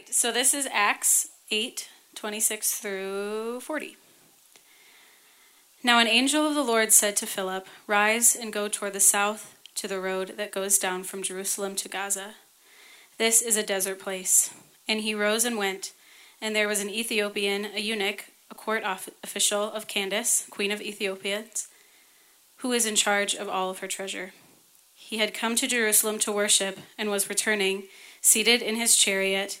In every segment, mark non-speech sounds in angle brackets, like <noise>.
right, so this is Acts 8 26 through 40. Now an angel of the Lord said to Philip, Rise and go toward the south to the road that goes down from Jerusalem to Gaza. This is a desert place. And he rose and went. And there was an Ethiopian, a eunuch, a court official of Candace, queen of Ethiopians, who was in charge of all of her treasure. He had come to Jerusalem to worship and was returning, seated in his chariot,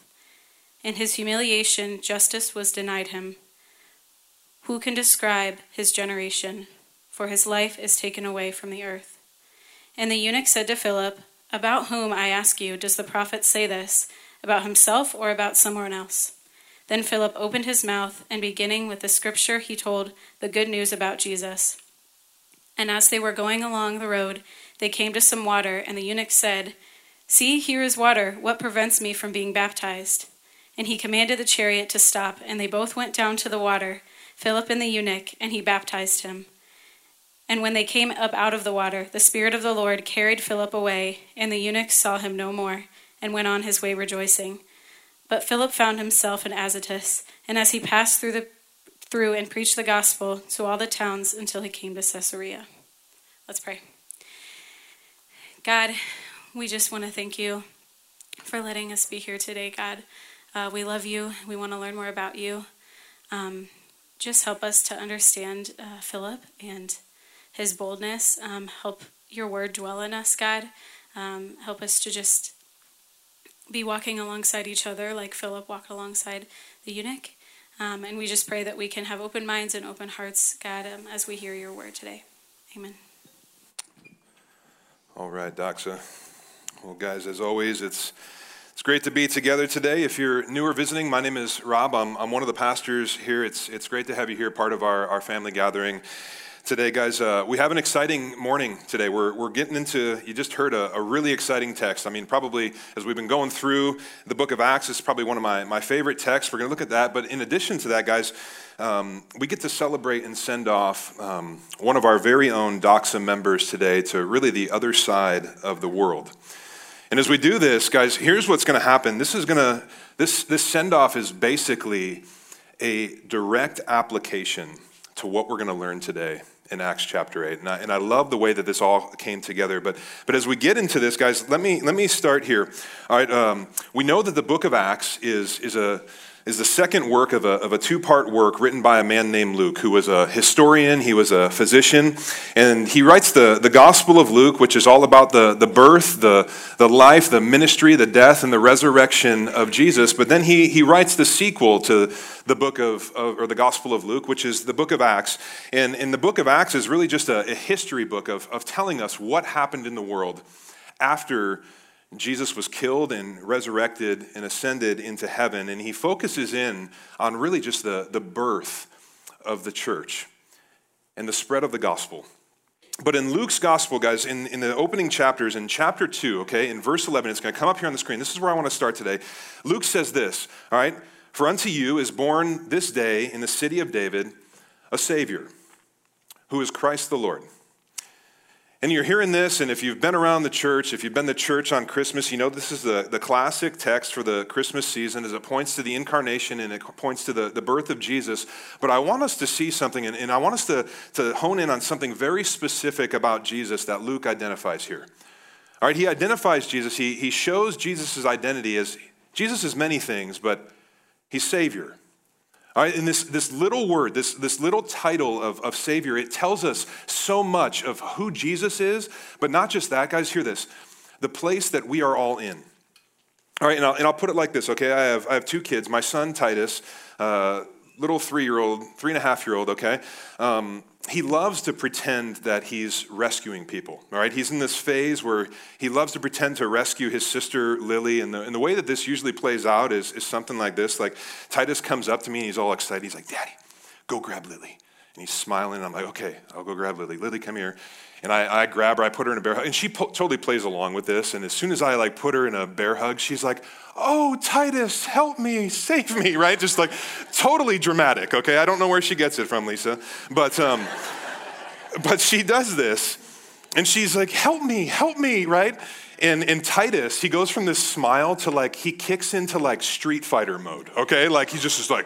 In his humiliation, justice was denied him. Who can describe his generation? for his life is taken away from the earth. And the eunuch said to Philip, About whom, I ask you, does the prophet say this? About himself or about someone else? Then Philip opened his mouth, and beginning with the scripture, he told the good news about Jesus. And as they were going along the road, they came to some water, and the eunuch said, See, here is water. What prevents me from being baptized? And he commanded the chariot to stop, and they both went down to the water, Philip and the eunuch, and he baptized him. And when they came up out of the water, the Spirit of the Lord carried Philip away, and the eunuch saw him no more, and went on his way rejoicing. But Philip found himself in Azotus, and as he passed through, the, through and preached the gospel to all the towns until he came to Caesarea. Let's pray. God, we just want to thank you for letting us be here today, God. Uh, we love you. We want to learn more about you. Um, just help us to understand uh, Philip and his boldness. Um, help your word dwell in us, God. Um, help us to just be walking alongside each other like Philip walked alongside the eunuch. Um, and we just pray that we can have open minds and open hearts, God, um, as we hear your word today. Amen. All right, Doxa. Well, guys, as always, it's it's great to be together today. If you're new or visiting, my name is Rob. I'm, I'm one of the pastors here. It's, it's great to have you here, part of our, our family gathering today, guys. Uh, we have an exciting morning today. We're, we're getting into, you just heard a, a, really exciting text. I mean, probably as we've been going through the book of Acts, it's probably one of my, my favorite texts. We're going to look at that. But in addition to that, guys, um, we get to celebrate and send off um, one of our very own Doxa members today to really the other side of the world. And as we do this, guys, here's what's going to happen. This is going to, this, this send off is basically a direct application to what we're going to learn today in Acts chapter 8. And I, and I love the way that this all came together. But, but as we get into this, guys, let me, let me start here. All right, um, we know that the book of Acts is, is a is the second work of a, of a two part work written by a man named Luke, who was a historian, he was a physician, and he writes the, the Gospel of Luke, which is all about the, the birth, the, the life, the ministry, the death, and the resurrection of Jesus. But then he, he writes the sequel to the book of, of or the Gospel of Luke, which is the book of Acts. And, and the book of Acts is really just a, a history book of, of telling us what happened in the world after Jesus was killed and resurrected and ascended into heaven, and he focuses in on really just the, the birth of the church and the spread of the gospel. But in Luke's gospel, guys, in, in the opening chapters, in chapter 2, okay, in verse 11, it's going to come up here on the screen. This is where I want to start today. Luke says this, all right? For unto you is born this day in the city of David a Savior, who is Christ the Lord. And you're hearing this, and if you've been around the church, if you've been to church on Christmas, you know this is the, the classic text for the Christmas season as it points to the incarnation and it points to the, the birth of Jesus. But I want us to see something, and, and I want us to, to hone in on something very specific about Jesus that Luke identifies here. All right, he identifies Jesus, he, he shows Jesus' identity as Jesus is many things, but he's Savior. All right, and this, this little word, this, this little title of, of Savior, it tells us so much of who Jesus is, but not just that, guys, hear this the place that we are all in. All right, and I'll, and I'll put it like this, okay? I have, I have two kids. My son, Titus, uh, little three year old, three and a half year old, okay, um, he loves to pretend that he's rescuing people, all right? He's in this phase where he loves to pretend to rescue his sister Lily. And the, and the way that this usually plays out is, is something like this. Like Titus comes up to me and he's all excited. He's like, Daddy, go grab Lily. And he's smiling. And I'm like, okay, I'll go grab Lily. Lily, come here. And I, I grab her, I put her in a bear hug. And she po- totally plays along with this. And as soon as I like put her in a bear hug, she's like, oh, Titus, help me, save me, right? Just like totally dramatic, okay? I don't know where she gets it from, Lisa. But, um, but she does this. And she's like, help me, help me, right? And in Titus, he goes from this smile to like, he kicks into like Street Fighter mode, okay? Like he's just, just like,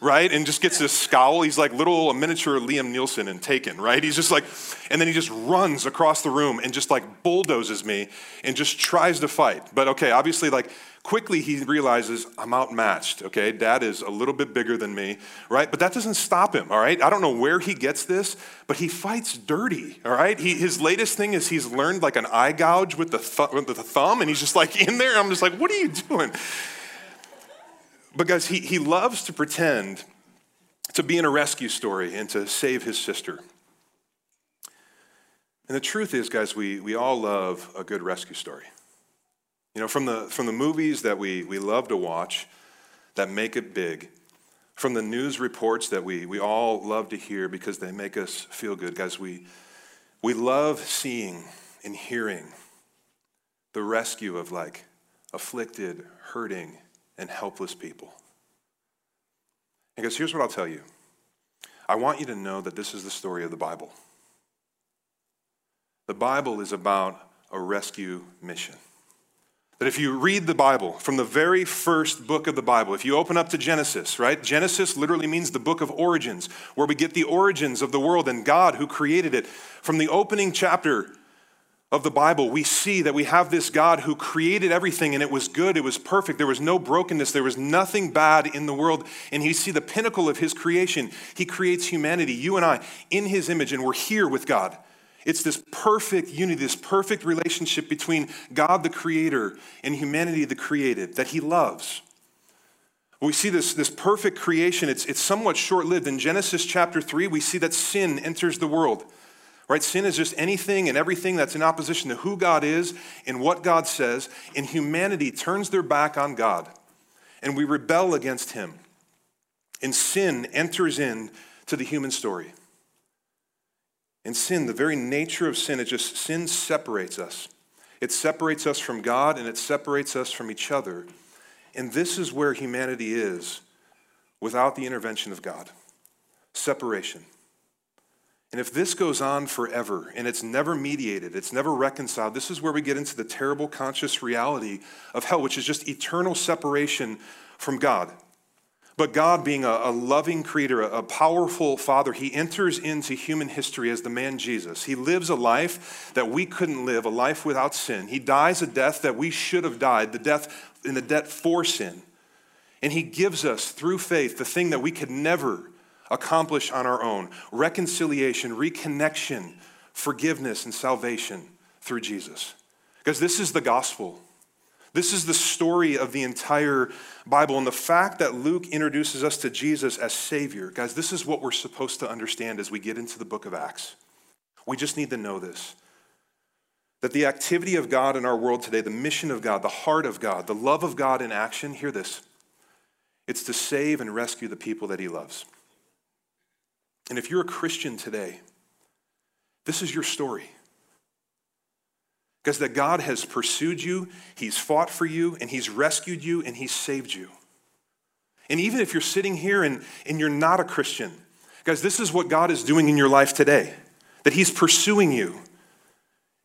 right? And just gets this scowl. He's like little a miniature Liam Neeson in Taken, right? He's just like, and then he just runs across the room and just like bulldozes me and just tries to fight. But okay, obviously, like quickly he realizes I'm outmatched, okay? Dad is a little bit bigger than me, right? But that doesn't stop him, all right? I don't know where he gets this, but he fights dirty, all right? He, his latest thing is he's learned like an eye gouge with the, th- with the thumb, and he's just like <laughs> in there. I'm just like, what are you doing? Because he, he loves to pretend to be in a rescue story and to save his sister. And the truth is, guys, we, we all love a good rescue story. You know, from the, from the movies that we, we love to watch that make it big, from the news reports that we, we all love to hear because they make us feel good, guys, we, we love seeing and hearing the rescue of like afflicted, hurting, and helpless people. Because here's what I'll tell you I want you to know that this is the story of the Bible. The Bible is about a rescue mission. That if you read the Bible from the very first book of the Bible, if you open up to Genesis, right? Genesis literally means the book of origins, where we get the origins of the world and God who created it. From the opening chapter of the Bible, we see that we have this God who created everything and it was good, it was perfect, there was no brokenness, there was nothing bad in the world. And you see the pinnacle of his creation. He creates humanity, you and I, in his image, and we're here with God. It's this perfect unity, this perfect relationship between God the creator and humanity the created that he loves. We see this, this perfect creation, it's, it's somewhat short lived. In Genesis chapter 3, we see that sin enters the world. Right? Sin is just anything and everything that's in opposition to who God is and what God says, and humanity turns their back on God. And we rebel against him. And sin enters in to the human story. And sin, the very nature of sin, it just sin separates us. It separates us from God and it separates us from each other. And this is where humanity is without the intervention of God separation. And if this goes on forever and it's never mediated, it's never reconciled, this is where we get into the terrible conscious reality of hell, which is just eternal separation from God. But God, being a, a loving creator, a, a powerful father, he enters into human history as the man Jesus. He lives a life that we couldn't live, a life without sin. He dies a death that we should have died, the death in the debt for sin. And he gives us, through faith, the thing that we could never accomplish on our own reconciliation, reconnection, forgiveness, and salvation through Jesus. Because this is the gospel. This is the story of the entire Bible. And the fact that Luke introduces us to Jesus as Savior, guys, this is what we're supposed to understand as we get into the book of Acts. We just need to know this. That the activity of God in our world today, the mission of God, the heart of God, the love of God in action, hear this it's to save and rescue the people that He loves. And if you're a Christian today, this is your story. Because that God has pursued you, He's fought for you, and He's rescued you, and He's saved you. And even if you're sitting here and, and you're not a Christian, guys, this is what God is doing in your life today that He's pursuing you.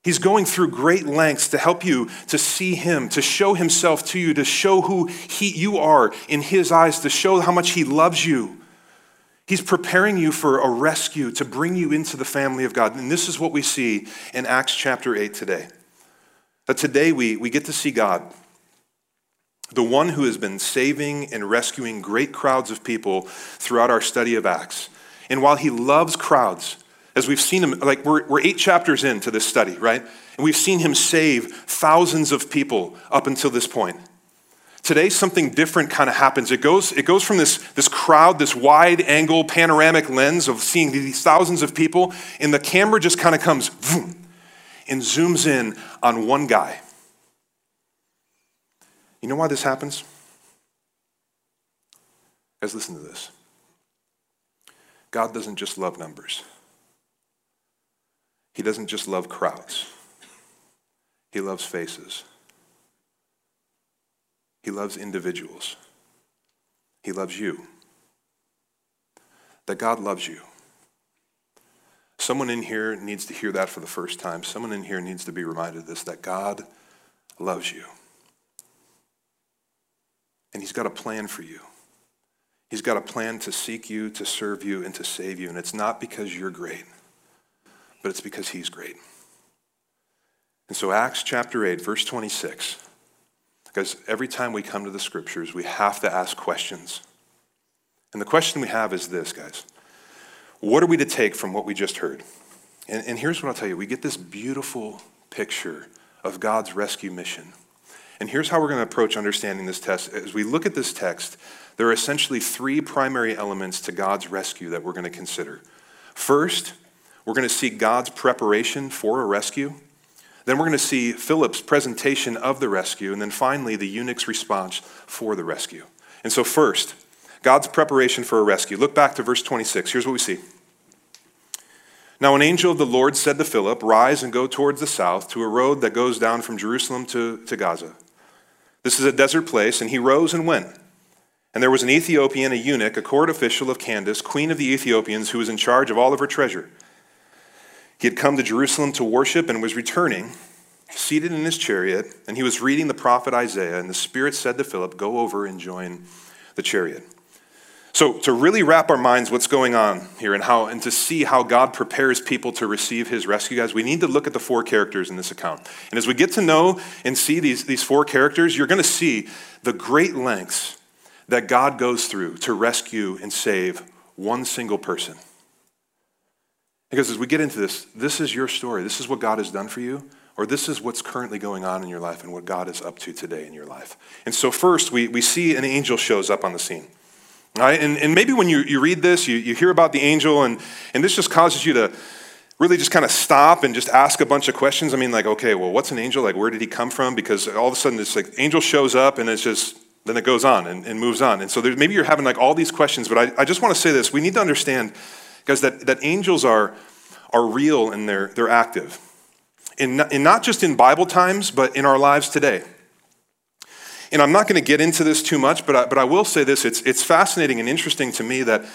He's going through great lengths to help you to see Him, to show Himself to you, to show who he, you are in His eyes, to show how much He loves you. He's preparing you for a rescue to bring you into the family of God. And this is what we see in Acts chapter 8 today. That today we, we get to see God, the one who has been saving and rescuing great crowds of people throughout our study of Acts. And while he loves crowds, as we've seen him, like we're, we're eight chapters into this study, right? And we've seen him save thousands of people up until this point. Today, something different kind of happens. It goes, it goes from this, this crowd, this wide angle panoramic lens of seeing these thousands of people, and the camera just kind of comes vroom, and zooms in on one guy. You know why this happens? Guys, listen to this. God doesn't just love numbers. He doesn't just love crowds. He loves faces. He loves individuals. He loves you. That God loves you. Someone in here needs to hear that for the first time. Someone in here needs to be reminded of this that God loves you. And He's got a plan for you. He's got a plan to seek you, to serve you, and to save you. And it's not because you're great, but it's because He's great. And so, Acts chapter 8, verse 26, because every time we come to the scriptures, we have to ask questions. And the question we have is this, guys What are we to take from what we just heard? And, and here's what I'll tell you we get this beautiful picture of God's rescue mission. And here's how we're going to approach understanding this text. As we look at this text, there are essentially three primary elements to God's rescue that we're going to consider. First, we're going to see God's preparation for a rescue. Then we're going to see Philip's presentation of the rescue. And then finally, the eunuch's response for the rescue. And so, first, God's preparation for a rescue. Look back to verse 26. Here's what we see. Now, an angel of the Lord said to Philip, Rise and go towards the south to a road that goes down from Jerusalem to, to Gaza. This is a desert place, and he rose and went. And there was an Ethiopian, a eunuch, a court official of Candace, queen of the Ethiopians, who was in charge of all of her treasure. He had come to Jerusalem to worship and was returning, seated in his chariot, and he was reading the prophet Isaiah, and the Spirit said to Philip, Go over and join the chariot. So, to really wrap our minds what's going on here and how and to see how God prepares people to receive his rescue, guys, we need to look at the four characters in this account. And as we get to know and see these, these four characters, you're going to see the great lengths that God goes through to rescue and save one single person. Because as we get into this, this is your story. This is what God has done for you, or this is what's currently going on in your life and what God is up to today in your life. And so, first, we, we see an angel shows up on the scene. Right? And, and maybe when you, you read this, you, you hear about the angel, and, and this just causes you to really just kind of stop and just ask a bunch of questions. I mean, like, okay, well, what's an angel? Like, where did he come from? Because all of a sudden, it's like angel shows up, and it's just, then it goes on and, and moves on. And so maybe you're having like all these questions, but I, I just want to say this. We need to understand, that, that angels are, are real and they're, they're active. Not, and not just in Bible times, but in our lives today. And I'm not going to get into this too much, but I, but I will say this. It's, it's fascinating and interesting to me that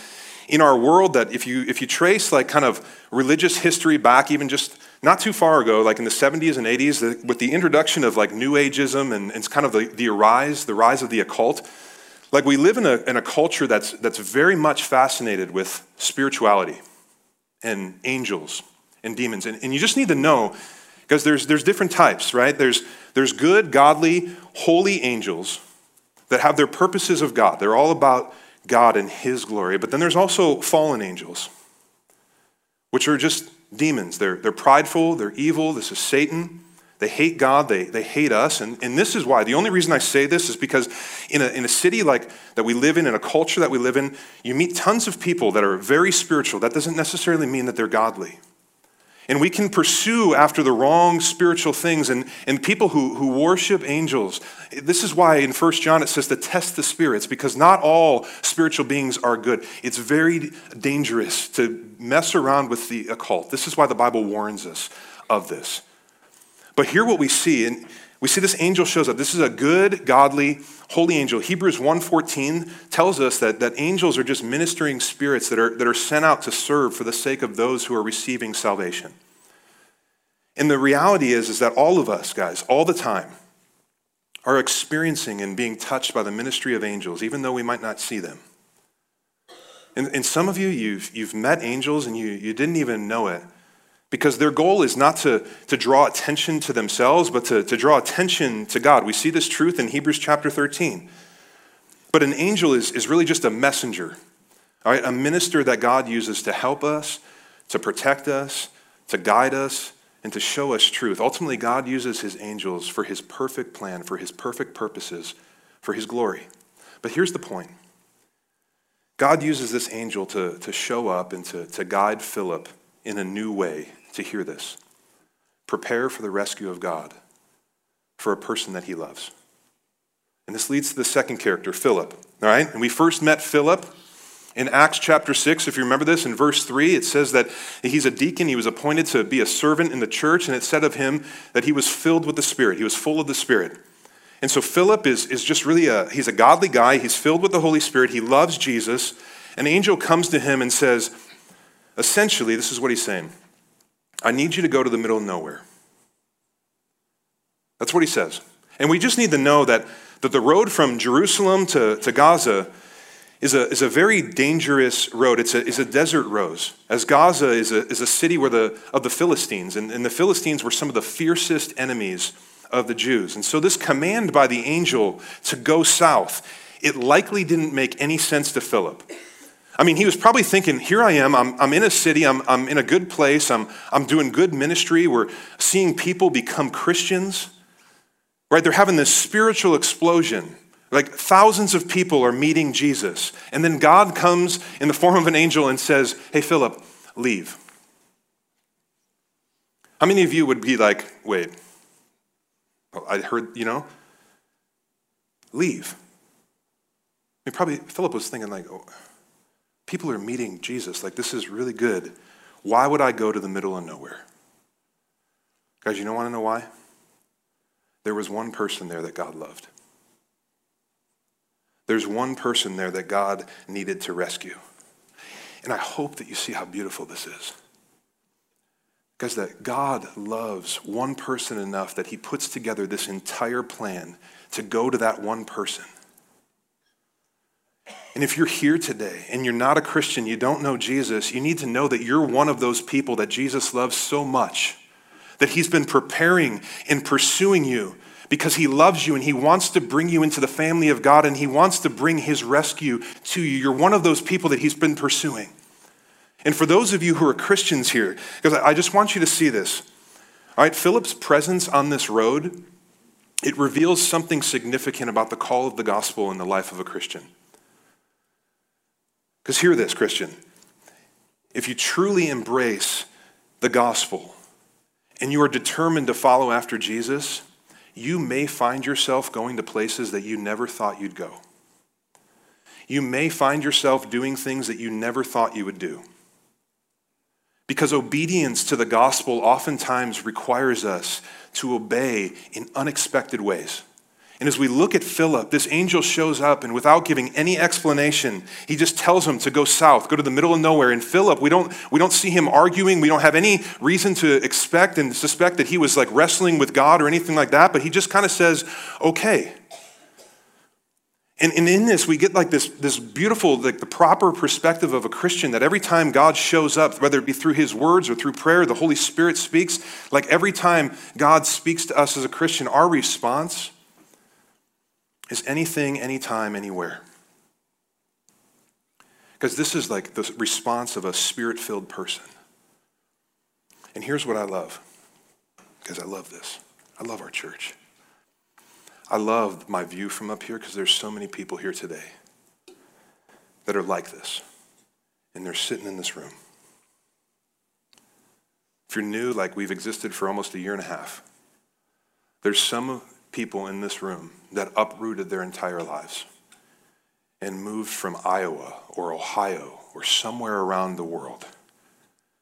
in our world that if you, if you trace like kind of religious history back even just not too far ago, like in the 70s and 80s, the, with the introduction of like New Ageism and, and kind of the, the rise, the rise of the occult, like we live in a, in a culture that's, that's very much fascinated with spirituality and angels and demons. And, and you just need to know because there's, there's different types, right? There's, there's good, godly, holy angels that have their purposes of God. They're all about God and His glory. But then there's also fallen angels, which are just demons. They're, they're prideful, they're evil. This is Satan. They hate God, they, they hate us. And, and this is why. The only reason I say this is because in a, in a city like that we live in, in a culture that we live in, you meet tons of people that are very spiritual. That doesn't necessarily mean that they're godly. And we can pursue after the wrong spiritual things and, and people who, who worship angels. This is why in 1 John it says to test the spirits, because not all spiritual beings are good. It's very dangerous to mess around with the occult. This is why the Bible warns us of this. But here what we see, and we see this angel shows up. This is a good, godly, holy angel. Hebrews 1.14 tells us that, that angels are just ministering spirits that are, that are sent out to serve for the sake of those who are receiving salvation. And the reality is, is that all of us, guys, all the time, are experiencing and being touched by the ministry of angels, even though we might not see them. And, and some of you, you've, you've met angels and you, you didn't even know it because their goal is not to, to draw attention to themselves, but to, to draw attention to God. We see this truth in Hebrews chapter 13. But an angel is, is really just a messenger, all right, a minister that God uses to help us, to protect us, to guide us, and to show us truth. Ultimately, God uses his angels for his perfect plan, for his perfect purposes for his glory. But here's the point God uses this angel to, to show up and to, to guide Philip in a new way to hear this. Prepare for the rescue of God for a person that he loves. And this leads to the second character, Philip. All right? And we first met Philip in Acts chapter 6. If you remember this, in verse 3, it says that he's a deacon. He was appointed to be a servant in the church, and it said of him that he was filled with the Spirit. He was full of the Spirit. And so Philip is, is just really a, he's a godly guy. He's filled with the Holy Spirit. He loves Jesus. An angel comes to him and says, essentially, this is what he's saying I need you to go to the middle of nowhere. That's what he says. And we just need to know that that the road from Jerusalem to, to Gaza is a, is a very dangerous road. It's a, it's a desert road, as Gaza is a, is a city where the, of the Philistines, and, and the Philistines were some of the fiercest enemies of the Jews. And so, this command by the angel to go south, it likely didn't make any sense to Philip. I mean, he was probably thinking, here I am, I'm, I'm in a city, I'm, I'm in a good place, I'm, I'm doing good ministry, we're seeing people become Christians. Right? They're having this spiritual explosion. Like thousands of people are meeting Jesus. And then God comes in the form of an angel and says, Hey, Philip, leave. How many of you would be like, Wait, oh, I heard, you know, leave? I mean, probably Philip was thinking, like, oh, people are meeting Jesus. Like, this is really good. Why would I go to the middle of nowhere? Guys, you don't want to know why? there was one person there that God loved. There's one person there that God needed to rescue. And I hope that you see how beautiful this is. Because that God loves one person enough that he puts together this entire plan to go to that one person. And if you're here today and you're not a Christian, you don't know Jesus, you need to know that you're one of those people that Jesus loves so much that He's been preparing and pursuing you because He loves you and He wants to bring you into the family of God and He wants to bring His rescue to you. You're one of those people that He's been pursuing. And for those of you who are Christians here, because I just want you to see this. All right, Philip's presence on this road, it reveals something significant about the call of the gospel in the life of a Christian. Because hear this, Christian. If you truly embrace the gospel, and you are determined to follow after Jesus, you may find yourself going to places that you never thought you'd go. You may find yourself doing things that you never thought you would do. Because obedience to the gospel oftentimes requires us to obey in unexpected ways. And as we look at Philip, this angel shows up, and without giving any explanation, he just tells him to go south, go to the middle of nowhere. And Philip, we don't, we don't see him arguing. We don't have any reason to expect and suspect that he was like wrestling with God or anything like that, but he just kind of says, okay. And, and in this, we get like this, this beautiful, like the proper perspective of a Christian that every time God shows up, whether it be through his words or through prayer, the Holy Spirit speaks, like every time God speaks to us as a Christian, our response is anything, anytime, anywhere. Because this is like the response of a spirit filled person. And here's what I love, because I love this. I love our church. I love my view from up here because there's so many people here today that are like this, and they're sitting in this room. If you're new, like we've existed for almost a year and a half, there's some people in this room that uprooted their entire lives and moved from Iowa or Ohio or somewhere around the world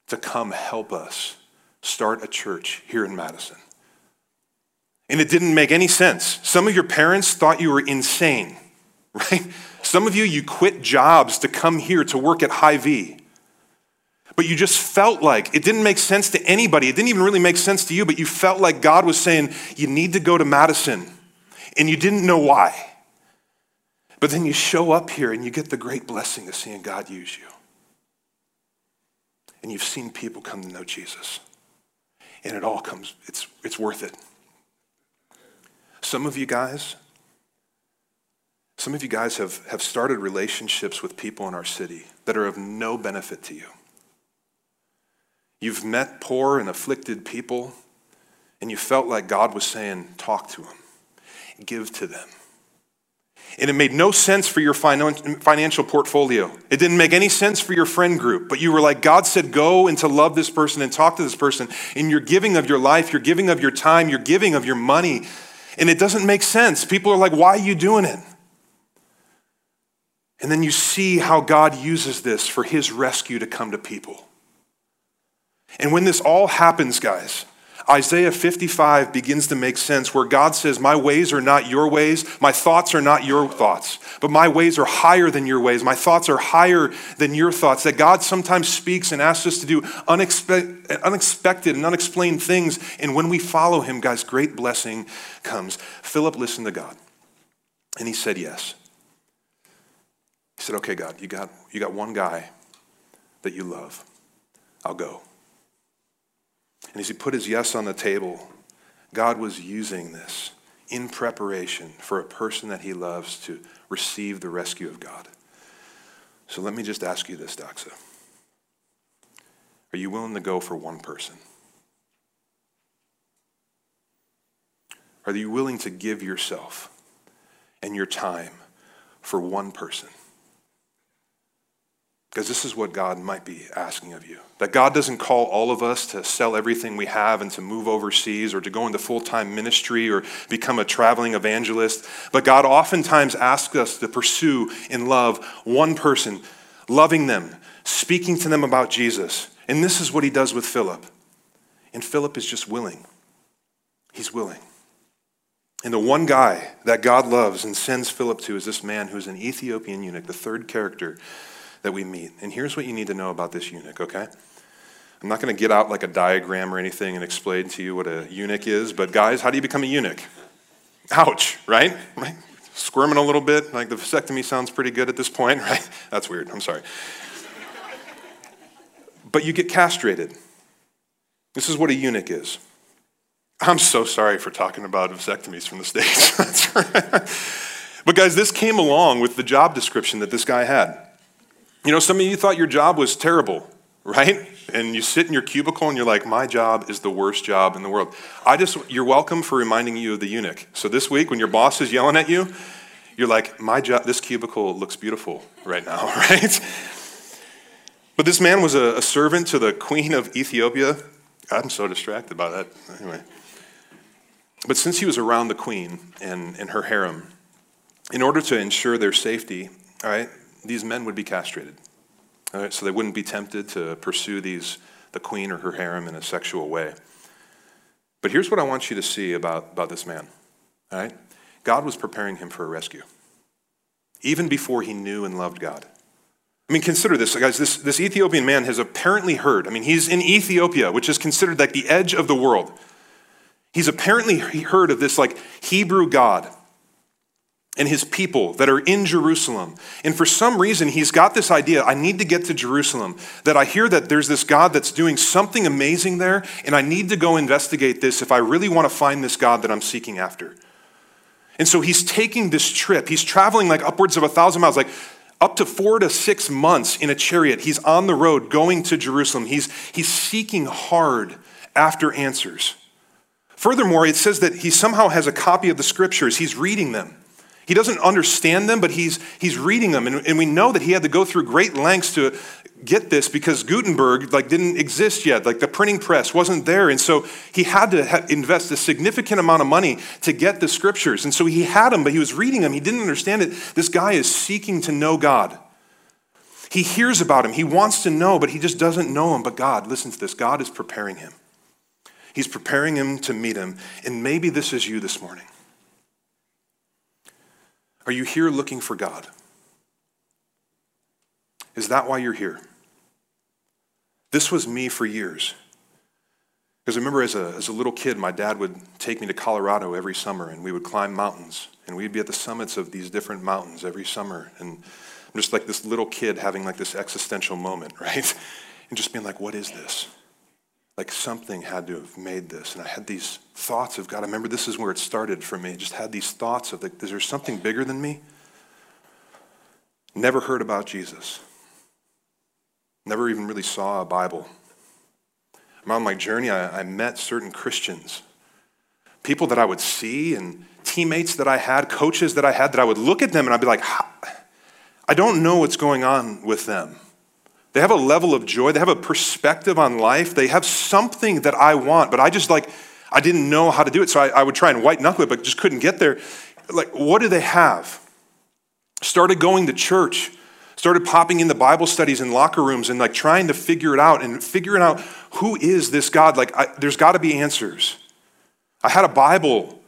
to come help us start a church here in Madison. And it didn't make any sense. Some of your parents thought you were insane, <laughs> right? Some of you, you quit jobs to come here to work at Hy-Vee but you just felt like it didn't make sense to anybody. It didn't even really make sense to you, but you felt like God was saying, You need to go to Madison. And you didn't know why. But then you show up here and you get the great blessing of seeing God use you. And you've seen people come to know Jesus. And it all comes, it's, it's worth it. Some of you guys, some of you guys have, have started relationships with people in our city that are of no benefit to you. You've met poor and afflicted people, and you felt like God was saying, Talk to them, give to them. and it made no sense for your financial portfolio. It didn't make any sense for your friend group, but you were like, God said, go and to love this person and talk to this person. And you're giving of your life, you're giving of your time, you're giving of your money, and it doesn't make sense. People are like, why are you doing it? And then you see how God uses this for his rescue to come to people. And when this all happens, guys, Isaiah 55 begins to make sense where God says, My ways are not your ways, my thoughts are not your thoughts, but my ways are higher than your ways, my thoughts are higher than your thoughts. That God sometimes speaks and asks us to do unexpe- unexpected and unexplained things. And when we follow him, guys, great blessing comes. Philip listened to God, and he said yes. He said, Okay, God, you got, you got one guy that you love. I'll go. And as he put his yes on the table, God was using this in preparation for a person that he loves to receive the rescue of God. So let me just ask you this, Doxa. Are you willing to go for one person? Are you willing to give yourself and your time for one person? Because this is what God might be asking of you. That God doesn't call all of us to sell everything we have and to move overseas or to go into full time ministry or become a traveling evangelist. But God oftentimes asks us to pursue in love one person, loving them, speaking to them about Jesus. And this is what he does with Philip. And Philip is just willing. He's willing. And the one guy that God loves and sends Philip to is this man who's an Ethiopian eunuch, the third character that we meet. And here's what you need to know about this eunuch, okay? I'm not going to get out like a diagram or anything and explain to you what a eunuch is, but guys, how do you become a eunuch? Ouch, right? right? Squirming a little bit, like the vasectomy sounds pretty good at this point, <laughs> right? That's weird, I'm sorry. but you get castrated. This is what a eunuch is. I'm so sorry for talking about vasectomies from the States. <laughs> but guys, this came along with the job description that this guy had. You know, some of you thought your job was terrible, right? And you sit in your cubicle and you're like, my job is the worst job in the world. I just, you're welcome for reminding you of the eunuch. So this week, when your boss is yelling at you, you're like, my job, this cubicle looks beautiful right now, <laughs> right? But this man was a, a servant to the queen of Ethiopia. I'm so distracted by that. Anyway. But since he was around the queen and, and her harem, in order to ensure their safety, all right, these men would be castrated. so they wouldn't be tempted to pursue these, the queen or her harem in a sexual way. But here's what I want you to see about, about this man. All right? God was preparing him for a rescue, even before he knew and loved God. I mean, consider this, guys. This, this Ethiopian man has apparently heard. I mean, he's in Ethiopia, which is considered like the edge of the world. He's apparently heard of this like Hebrew God and his people that are in Jerusalem. And for some reason, he's got this idea I need to get to Jerusalem. That I hear that there's this God that's doing something amazing there, and I need to go investigate this if I really want to find this God that I'm seeking after. And so he's taking this trip. He's traveling like upwards of a thousand miles, like up to four to six months in a chariot. He's on the road going to Jerusalem. He's, he's seeking hard after answers. Furthermore, it says that he somehow has a copy of the scriptures, he's reading them. He doesn't understand them, but he's, he's reading them. And, and we know that he had to go through great lengths to get this because Gutenberg like, didn't exist yet. Like the printing press wasn't there. And so he had to ha- invest a significant amount of money to get the scriptures. And so he had them, but he was reading them. He didn't understand it. This guy is seeking to know God. He hears about him. He wants to know, but he just doesn't know him. But God, listen to this God is preparing him. He's preparing him to meet him. And maybe this is you this morning. Are you here looking for God? Is that why you're here? This was me for years. Because I remember as a, as a little kid, my dad would take me to Colorado every summer and we would climb mountains. And we'd be at the summits of these different mountains every summer. And I'm just like this little kid having like this existential moment, <laughs> right? And just being like, what is this? Like something had to have made this. And I had these thoughts of God. I remember this is where it started for me. I just had these thoughts of, like, is there something bigger than me? Never heard about Jesus. Never even really saw a Bible. I'm on my journey, I, I met certain Christians. people that I would see and teammates that I had, coaches that I had, that I would look at them and I'd be like, I don't know what's going on with them. They have a level of joy, they have a perspective on life, they have something that I want, but I just like, I didn't know how to do it. So I, I would try and white knuckle it, but just couldn't get there. Like, what do they have? Started going to church, started popping into Bible studies in locker rooms and like trying to figure it out and figuring out who is this God? Like, I, there's got to be answers. I had a Bible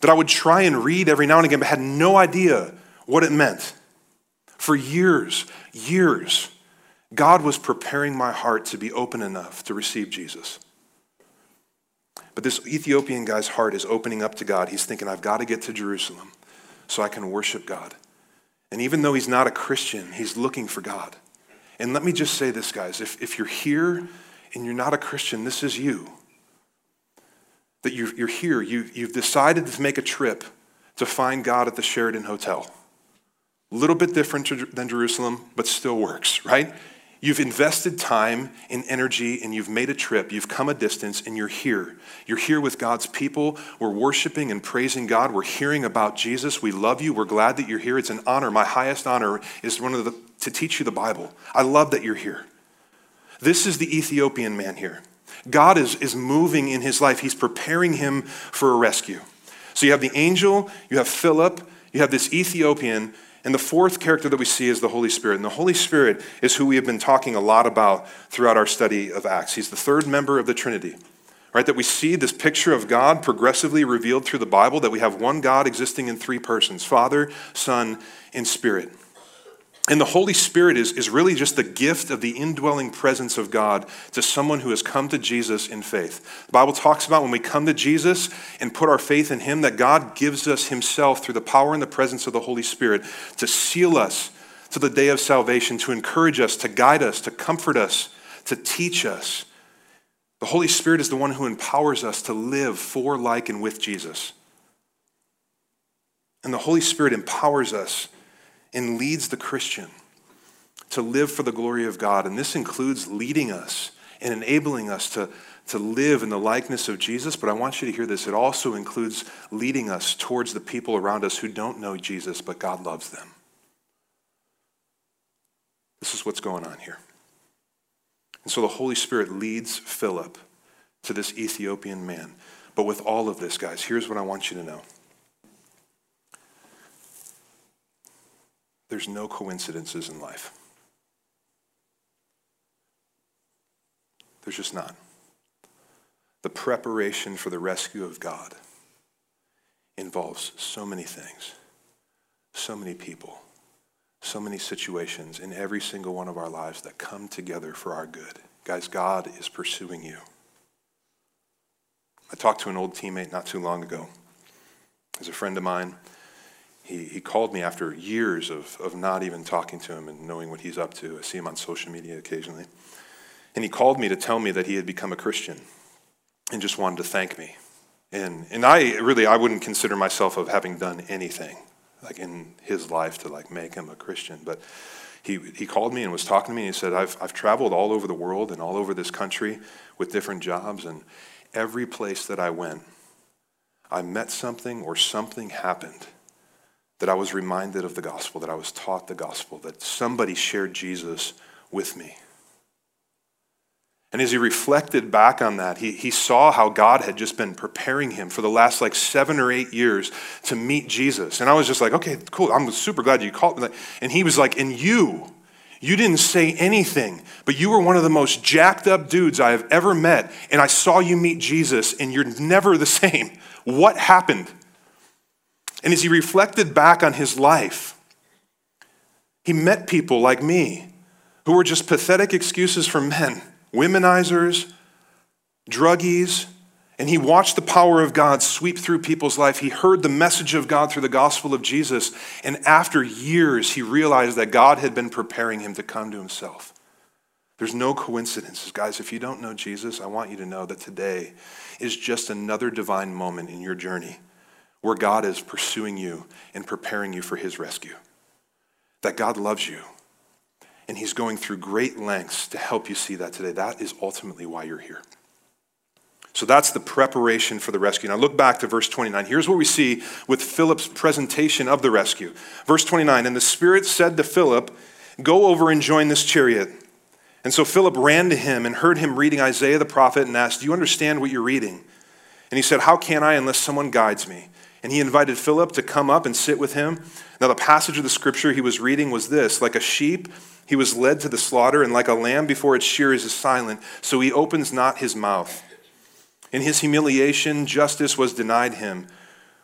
that I would try and read every now and again, but had no idea what it meant. For years, years, God was preparing my heart to be open enough to receive Jesus. But this Ethiopian guy's heart is opening up to God. He's thinking, I've got to get to Jerusalem so I can worship God. And even though he's not a Christian, he's looking for God. And let me just say this, guys if, if you're here and you're not a Christian, this is you. That you're, you're here, you, you've decided to make a trip to find God at the Sheraton Hotel. A little bit different than Jerusalem, but still works, right? You've invested time and energy and you've made a trip. You've come a distance and you're here. You're here with God's people. We're worshiping and praising God. We're hearing about Jesus. We love you. We're glad that you're here. It's an honor. My highest honor is one of the, to teach you the Bible. I love that you're here. This is the Ethiopian man here. God is, is moving in his life. He's preparing him for a rescue. So you have the angel, you have Philip, you have this Ethiopian, and the fourth character that we see is the Holy Spirit. And the Holy Spirit is who we have been talking a lot about throughout our study of Acts. He's the third member of the Trinity. Right, that we see this picture of God progressively revealed through the Bible, that we have one God existing in three persons Father, Son, and Spirit. And the Holy Spirit is, is really just the gift of the indwelling presence of God to someone who has come to Jesus in faith. The Bible talks about when we come to Jesus and put our faith in Him, that God gives us Himself through the power and the presence of the Holy Spirit to seal us to the day of salvation, to encourage us, to guide us, to comfort us, to teach us. The Holy Spirit is the one who empowers us to live for, like, and with Jesus. And the Holy Spirit empowers us and leads the Christian to live for the glory of God. And this includes leading us and enabling us to, to live in the likeness of Jesus. But I want you to hear this it also includes leading us towards the people around us who don't know Jesus, but God loves them. This is what's going on here. And so the Holy Spirit leads Philip to this Ethiopian man. But with all of this, guys, here's what I want you to know. There's no coincidences in life. There's just none. The preparation for the rescue of God involves so many things, so many people, so many situations in every single one of our lives that come together for our good. Guys, God is pursuing you. I talked to an old teammate not too long ago. He's a friend of mine he, he called me after years of, of not even talking to him and knowing what he's up to. I see him on social media occasionally. And he called me to tell me that he had become a Christian and just wanted to thank me. And, and I really, I wouldn't consider myself of having done anything like in his life to like make him a Christian. But he, he called me and was talking to me and he said, I've, I've traveled all over the world and all over this country with different jobs and every place that I went, I met something or something happened that I was reminded of the gospel, that I was taught the gospel, that somebody shared Jesus with me. And as he reflected back on that, he, he saw how God had just been preparing him for the last like seven or eight years to meet Jesus. And I was just like, okay, cool. I'm super glad you called me. And he was like, and you, you didn't say anything, but you were one of the most jacked up dudes I have ever met. And I saw you meet Jesus, and you're never the <laughs> same. What happened? And as he reflected back on his life, he met people like me who were just pathetic excuses for men, womenizers, druggies, and he watched the power of God sweep through people's life. He heard the message of God through the gospel of Jesus. And after years, he realized that God had been preparing him to come to himself. There's no coincidences. Guys, if you don't know Jesus, I want you to know that today is just another divine moment in your journey where God is pursuing you and preparing you for his rescue. That God loves you and he's going through great lengths to help you see that today. That is ultimately why you're here. So that's the preparation for the rescue. Now look back to verse 29. Here's what we see with Philip's presentation of the rescue. Verse 29 And the Spirit said to Philip, Go over and join this chariot. And so Philip ran to him and heard him reading Isaiah the prophet and asked, Do you understand what you're reading? And he said, How can I unless someone guides me? And he invited Philip to come up and sit with him. Now, the passage of the scripture he was reading was this Like a sheep, he was led to the slaughter, and like a lamb before its shearers is silent, so he opens not his mouth. In his humiliation, justice was denied him.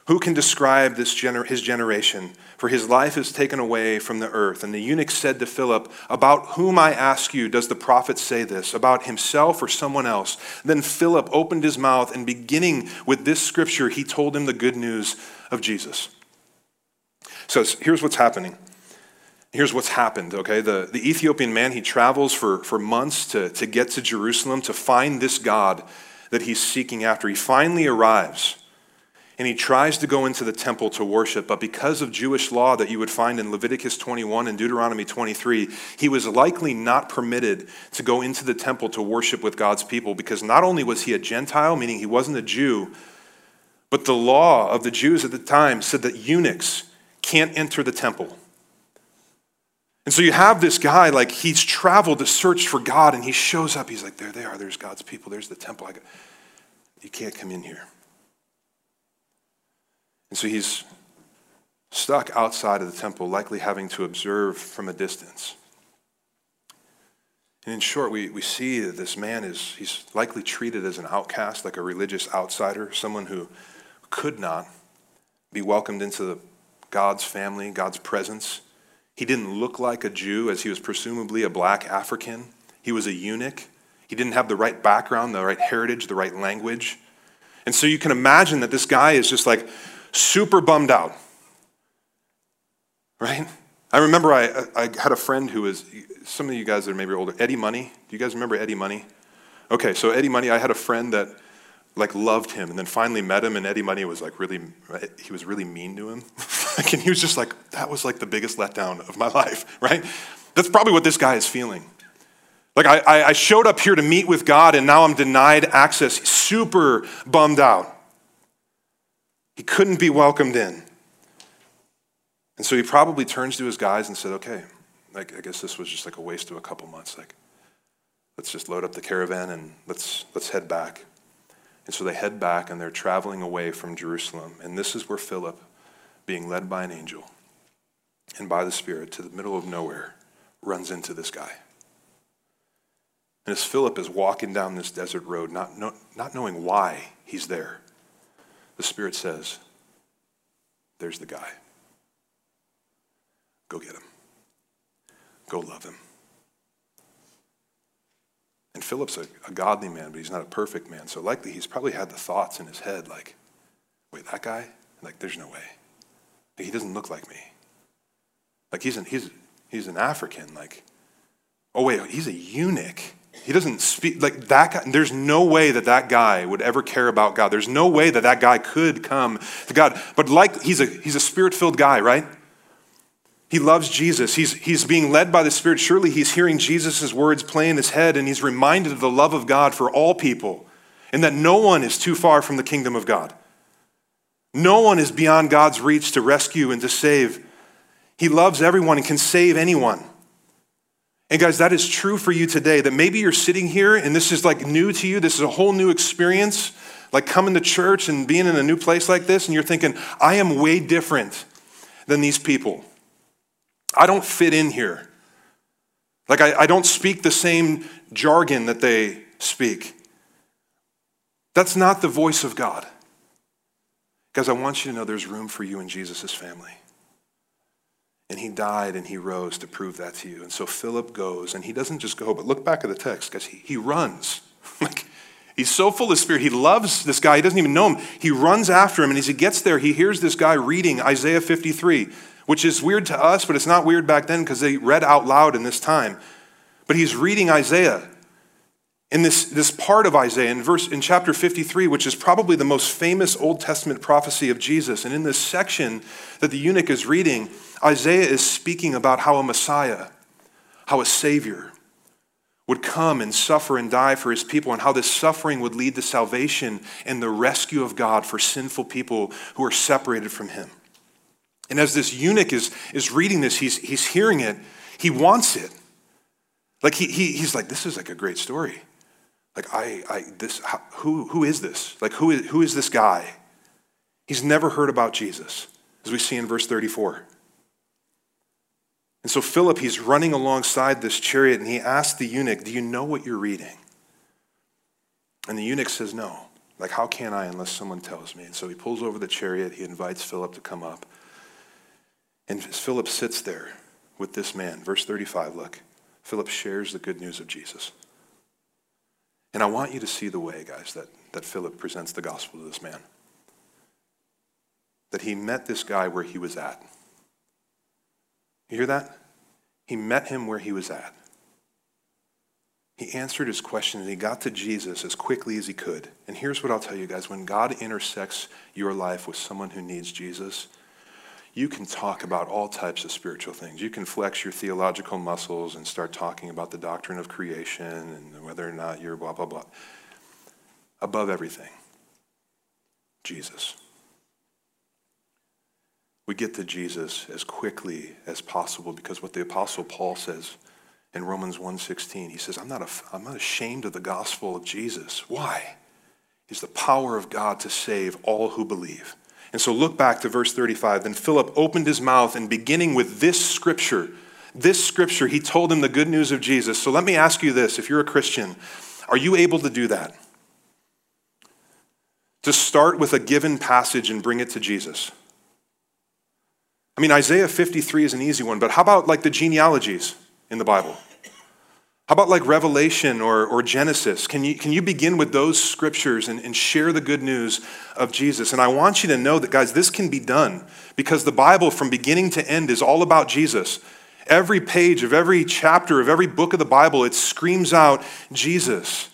Who can describe this gener- his generation? For his life is taken away from the earth. And the eunuch said to Philip, About whom I ask you, does the prophet say this? About himself or someone else? Then Philip opened his mouth, and beginning with this scripture, he told him the good news of Jesus. So here's what's happening. Here's what's happened, okay? The, the Ethiopian man, he travels for, for months to, to get to Jerusalem to find this God that he's seeking after. He finally arrives and he tries to go into the temple to worship, but because of Jewish law that you would find in Leviticus 21 and Deuteronomy 23, he was likely not permitted to go into the temple to worship with God's people because not only was he a Gentile, meaning he wasn't a Jew, but the law of the Jews at the time said that eunuchs can't enter the temple. And so you have this guy, like he's traveled to search for God, and he shows up. He's like, There they are. There's God's people. There's the temple. Got, you can't come in here. And so he's stuck outside of the temple, likely having to observe from a distance. And in short, we, we see that this man is he's likely treated as an outcast, like a religious outsider, someone who could not be welcomed into the, God's family, God's presence. He didn't look like a Jew, as he was presumably a black African. He was a eunuch. He didn't have the right background, the right heritage, the right language. And so you can imagine that this guy is just like super bummed out. Right? I remember I, I had a friend who was, some of you guys that are maybe older, Eddie Money. Do you guys remember Eddie Money? Okay, so Eddie Money, I had a friend that like loved him and then finally met him and Eddie Money was like really he was really mean to him. <laughs> and he was just like that was like the biggest letdown of my <laughs> life, right? That's probably what this guy is feeling. Like I, I showed up here to meet with God and now I'm denied access. Super bummed out. He couldn't be welcomed in. And so he probably turns to his guys and said, okay, like, I guess this was just like a waste of a couple months. Like, let's just load up the caravan and let's, let's head back. And so they head back and they're traveling away from Jerusalem. And this is where Philip, being led by an angel and by the Spirit to the middle of nowhere, runs into this guy. And as Philip is walking down this desert road, not, not knowing why he's there, the Spirit says, There's the guy. Go get him. Go love him. And Philip's a, a, godly man, but he's not a perfect man. So likely he's probably had the thoughts in his head like, wait, that guy? Like, there's no way. He doesn't look like me. Like, he's an, he's, he's an African. Like, oh, wait, he's a eunuch. He doesn't speak, like, that guy, there's no way that that guy would ever care about God. There's no way that that guy could come to God. But like, he's a, he's a spirit-filled guy, right? He loves Jesus. He's, he's being led by the Spirit. Surely he's hearing Jesus' words play in his head, and he's reminded of the love of God for all people, and that no one is too far from the kingdom of God. No one is beyond God's reach to rescue and to save. He loves everyone and can save anyone. And guys, that is true for you today. That maybe you're sitting here and this is like new to you. This is a whole new experience, like coming to church and being in a new place like this, and you're thinking, I am way different than these people. I don't fit in here. Like, I, I don't speak the same jargon that they speak. That's not the voice of God. Guys, I want you to know there's room for you in Jesus' family. And he died and he rose to prove that to you. And so Philip goes, and he doesn't just go, but look back at the text, because He, he runs. <laughs> like, he's so full of spirit. He loves this guy. He doesn't even know him. He runs after him. And as he gets there, he hears this guy reading Isaiah 53 which is weird to us, but it's not weird back then because they read out loud in this time. But he's reading Isaiah. In this, this part of Isaiah, in, verse, in chapter 53, which is probably the most famous Old Testament prophecy of Jesus, and in this section that the eunuch is reading, Isaiah is speaking about how a Messiah, how a Savior, would come and suffer and die for his people, and how this suffering would lead to salvation and the rescue of God for sinful people who are separated from him. And as this eunuch is, is reading this, he's, he's hearing it, he wants it. Like he, he, he's like, this is like a great story. Like I, I this, how, who, who is this? Like who is, who is this guy? He's never heard about Jesus, as we see in verse 34. And so Philip, he's running alongside this chariot and he asks the eunuch, Do you know what you're reading? And the eunuch says, No. Like, how can I unless someone tells me? And so he pulls over the chariot, he invites Philip to come up. And Philip sits there with this man, verse 35, look, Philip shares the good news of Jesus. And I want you to see the way, guys, that, that Philip presents the gospel to this man. That he met this guy where he was at. You hear that? He met him where he was at. He answered his question and he got to Jesus as quickly as he could. And here's what I'll tell you guys when God intersects your life with someone who needs Jesus, you can talk about all types of spiritual things. You can flex your theological muscles and start talking about the doctrine of creation and whether or not you're blah, blah, blah. Above everything, Jesus we get to Jesus as quickly as possible because what the apostle Paul says in Romans 1:16 he says I'm not a, I'm not ashamed of the gospel of Jesus. Why? It's the power of God to save all who believe. And so look back to verse 35. Then Philip opened his mouth and beginning with this scripture, this scripture, he told him the good news of Jesus. So let me ask you this, if you're a Christian, are you able to do that? To start with a given passage and bring it to Jesus? I mean, Isaiah 53 is an easy one, but how about like the genealogies in the Bible? How about like Revelation or, or Genesis? Can you, can you begin with those scriptures and, and share the good news of Jesus? And I want you to know that, guys, this can be done because the Bible, from beginning to end, is all about Jesus. Every page of every chapter of every book of the Bible, it screams out Jesus.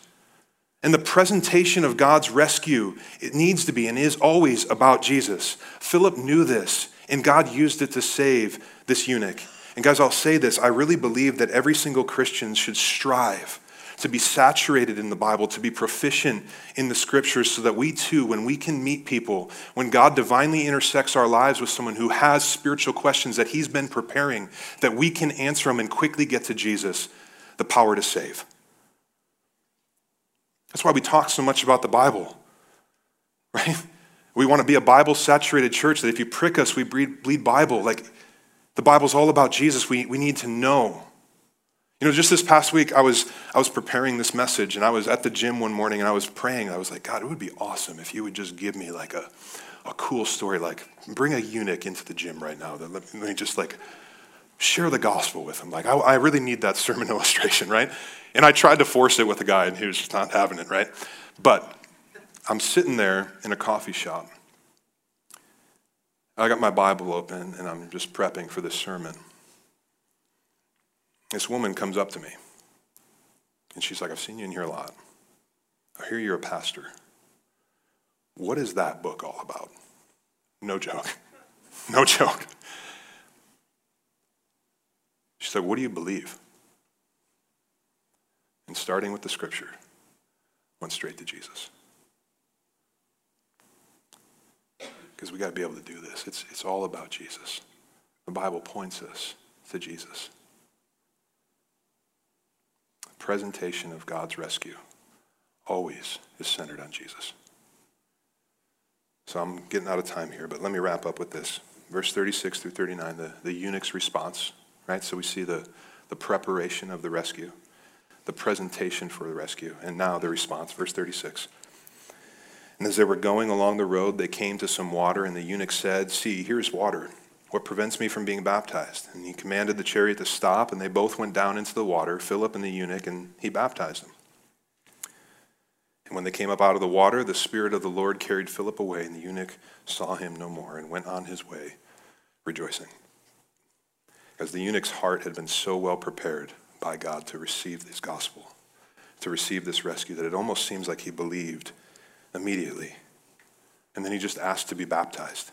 And the presentation of God's rescue, it needs to be and is always about Jesus. Philip knew this. And God used it to save this eunuch. And guys, I'll say this I really believe that every single Christian should strive to be saturated in the Bible, to be proficient in the scriptures, so that we too, when we can meet people, when God divinely intersects our lives with someone who has spiritual questions that He's been preparing, that we can answer them and quickly get to Jesus, the power to save. That's why we talk so much about the Bible, <laughs> right? We want to be a Bible saturated church that if you prick us, we bleed, Bible. Like the Bible's all about Jesus. We, we need to know. You know, just this past week, I was, I was preparing this message and I was at the gym one morning and I was praying. I was like, God, it would be awesome if you would just give me like a, a cool story, like bring a eunuch into the gym right now. That let me just like share the gospel with him. Like, I, I really need that <laughs> sermon illustration, right? And I tried to force it with a guy and he was just not having it, right? But I'm sitting there in a coffee shop. I got my Bible open and I'm just prepping for this sermon. This woman comes up to me and she's like, I've seen you in here a lot. I hear you're a pastor. What is that book all about? No joke. <laughs> No joke. She said, What do you believe? And starting with the scripture, went straight to Jesus. Because we got to be able to do this. It's, it's all about Jesus. The Bible points us to Jesus. The presentation of God's rescue always is centered on Jesus. So I'm getting out of time here, but let me wrap up with this. Verse 36 through 39, the, the eunuch's response, right? So we see the, the preparation of the rescue, the presentation for the rescue, and now the response. Verse 36. And as they were going along the road, they came to some water, and the eunuch said, See, here's water. What prevents me from being baptized? And he commanded the chariot to stop, and they both went down into the water, Philip and the eunuch, and he baptized them. And when they came up out of the water, the Spirit of the Lord carried Philip away, and the eunuch saw him no more and went on his way, rejoicing. As the eunuch's heart had been so well prepared by God to receive this gospel, to receive this rescue, that it almost seems like he believed immediately. And then he just asked to be baptized.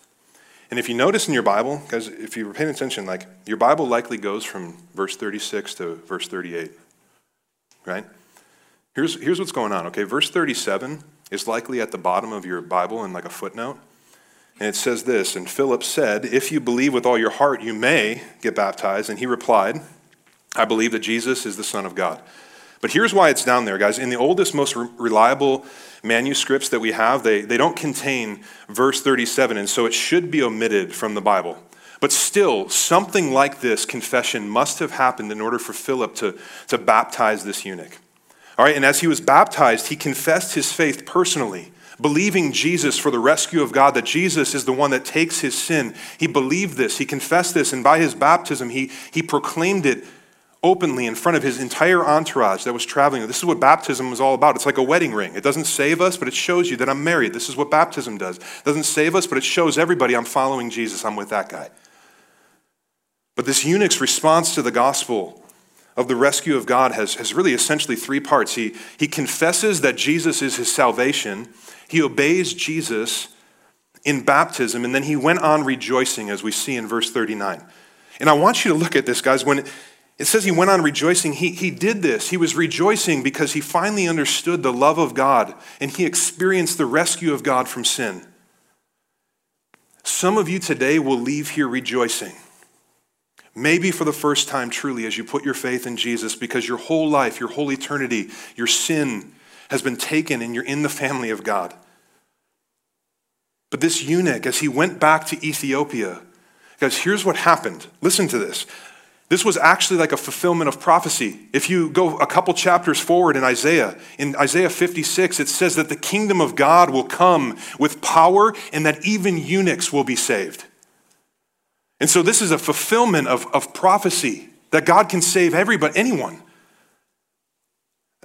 And if you notice in your Bible, because if you were paying attention, like your Bible likely goes from verse 36 to verse 38. right? Here's, here's what's going on, okay? Verse 37 is likely at the bottom of your Bible in like a footnote. And it says this And Philip said, If you believe with all your heart, you may get baptized. And he replied, I believe that Jesus is the Son of God. But here's why it's down there, guys. In the oldest, most re- reliable manuscripts that we have, they, they don't contain verse 37, and so it should be omitted from the Bible. But still, something like this confession must have happened in order for Philip to, to baptize this eunuch. All right, and as he was baptized, he confessed his faith personally, believing Jesus for the rescue of God, that Jesus is the one that takes his sin. He believed this, he confessed this, and by his baptism, he, he proclaimed it openly in front of his entire entourage that was traveling. This is what baptism was all about. It's like a wedding ring. It doesn't save us, but it shows you that I'm married. This is what baptism does. It doesn't save us, but it shows everybody I'm following Jesus. I'm with that guy. But this eunuch's response to the gospel of the rescue of God has, has really essentially three parts. He, he confesses that Jesus is his salvation, he obeys Jesus in baptism, and then he went on rejoicing, as we see in verse 39. And I want you to look at this, guys. When it says he went on rejoicing. He, he did this. He was rejoicing because he finally understood the love of God and he experienced the rescue of God from sin. Some of you today will leave here rejoicing. Maybe for the first time, truly, as you put your faith in Jesus, because your whole life, your whole eternity, your sin has been taken and you're in the family of God. But this eunuch, as he went back to Ethiopia, guys, here's what happened. Listen to this. This was actually like a fulfillment of prophecy. If you go a couple chapters forward in Isaiah, in Isaiah 56, it says that the kingdom of God will come with power and that even eunuchs will be saved. And so this is a fulfillment of, of prophecy that God can save everybody, anyone.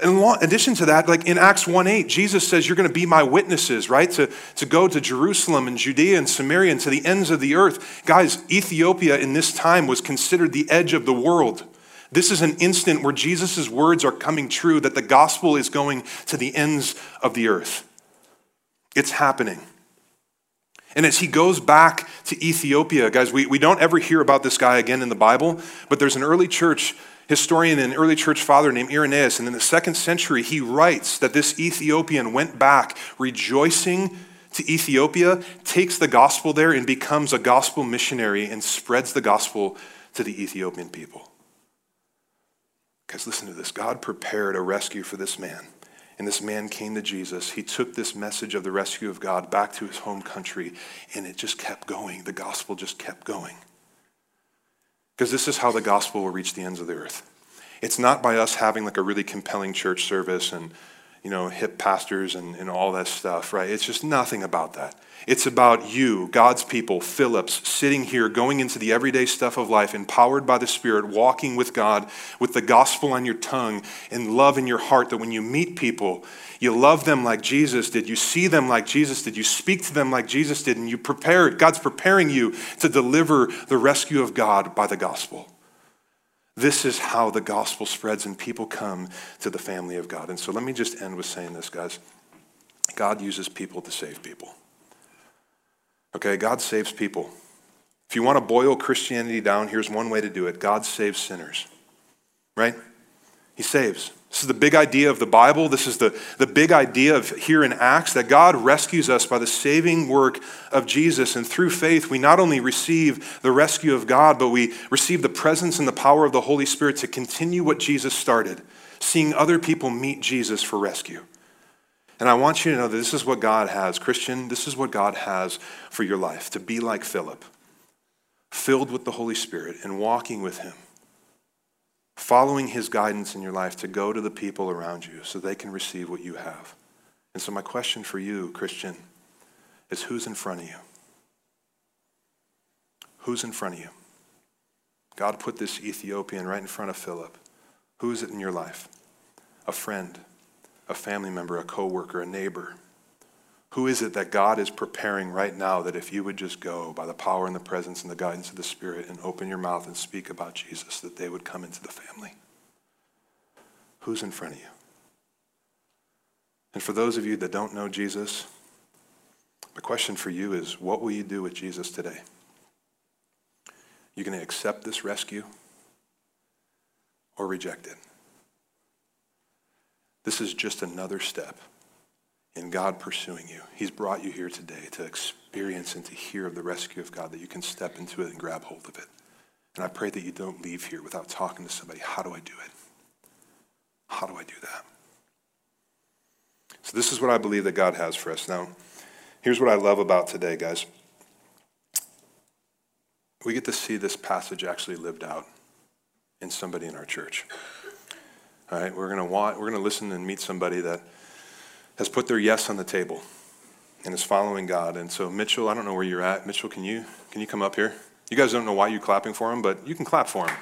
In addition to that, like in Acts 1 8, Jesus says, You're going to be my witnesses, right? To, to go to Jerusalem and Judea and Samaria and to the ends of the earth. Guys, Ethiopia in this time was considered the edge of the world. This is an instant where Jesus' words are coming true that the gospel is going to the ends of the earth. It's happening. And as he goes back to Ethiopia, guys, we, we don't ever hear about this guy again in the Bible, but there's an early church historian and early church father named Irenaeus. And in the second century, he writes that this Ethiopian went back rejoicing to Ethiopia, takes the gospel there, and becomes a gospel missionary and spreads the gospel to the Ethiopian people. Guys, listen to this. God prepared a rescue for this man. And this man came to Jesus. He took this message of the rescue of God back to his home country, and it just kept going. The gospel just kept going. Because this is how the gospel will reach the ends of the earth. It's not by us having like a really compelling church service and, you know, hip pastors and, and all that stuff, right? It's just nothing about that. It's about you, God's people, Phillips, sitting here, going into the everyday stuff of life, empowered by the Spirit, walking with God, with the gospel on your tongue and love in your heart that when you meet people, you love them like Jesus did. You see them like Jesus did. You speak to them like Jesus did. And you prepare, God's preparing you to deliver the rescue of God by the gospel. This is how the gospel spreads and people come to the family of God. And so let me just end with saying this, guys. God uses people to save people. Okay, God saves people. If you want to boil Christianity down, here's one way to do it God saves sinners, right? He saves. This is the big idea of the Bible. This is the, the big idea of here in Acts that God rescues us by the saving work of Jesus. And through faith, we not only receive the rescue of God, but we receive the presence and the power of the Holy Spirit to continue what Jesus started, seeing other people meet Jesus for rescue. And I want you to know that this is what God has. Christian, this is what God has for your life to be like Philip, filled with the Holy Spirit and walking with Him, following His guidance in your life to go to the people around you so they can receive what you have. And so, my question for you, Christian, is who's in front of you? Who's in front of you? God put this Ethiopian right in front of Philip. Who is it in your life? A friend a family member, a coworker, a neighbor? Who is it that God is preparing right now that if you would just go by the power and the presence and the guidance of the Spirit and open your mouth and speak about Jesus, that they would come into the family? Who's in front of you? And for those of you that don't know Jesus, my question for you is what will you do with Jesus today? You going to accept this rescue or reject it? This is just another step in God pursuing you. He's brought you here today to experience and to hear of the rescue of God, that you can step into it and grab hold of it. And I pray that you don't leave here without talking to somebody. How do I do it? How do I do that? So, this is what I believe that God has for us. Now, here's what I love about today, guys. We get to see this passage actually lived out in somebody in our church. All right, we're going to want, we're going to listen and meet somebody that has put their yes on the table and is following God. And so, Mitchell, I don't know where you're at. Mitchell, can you can you come up here? You guys don't know why you're clapping for him, but you can clap for him.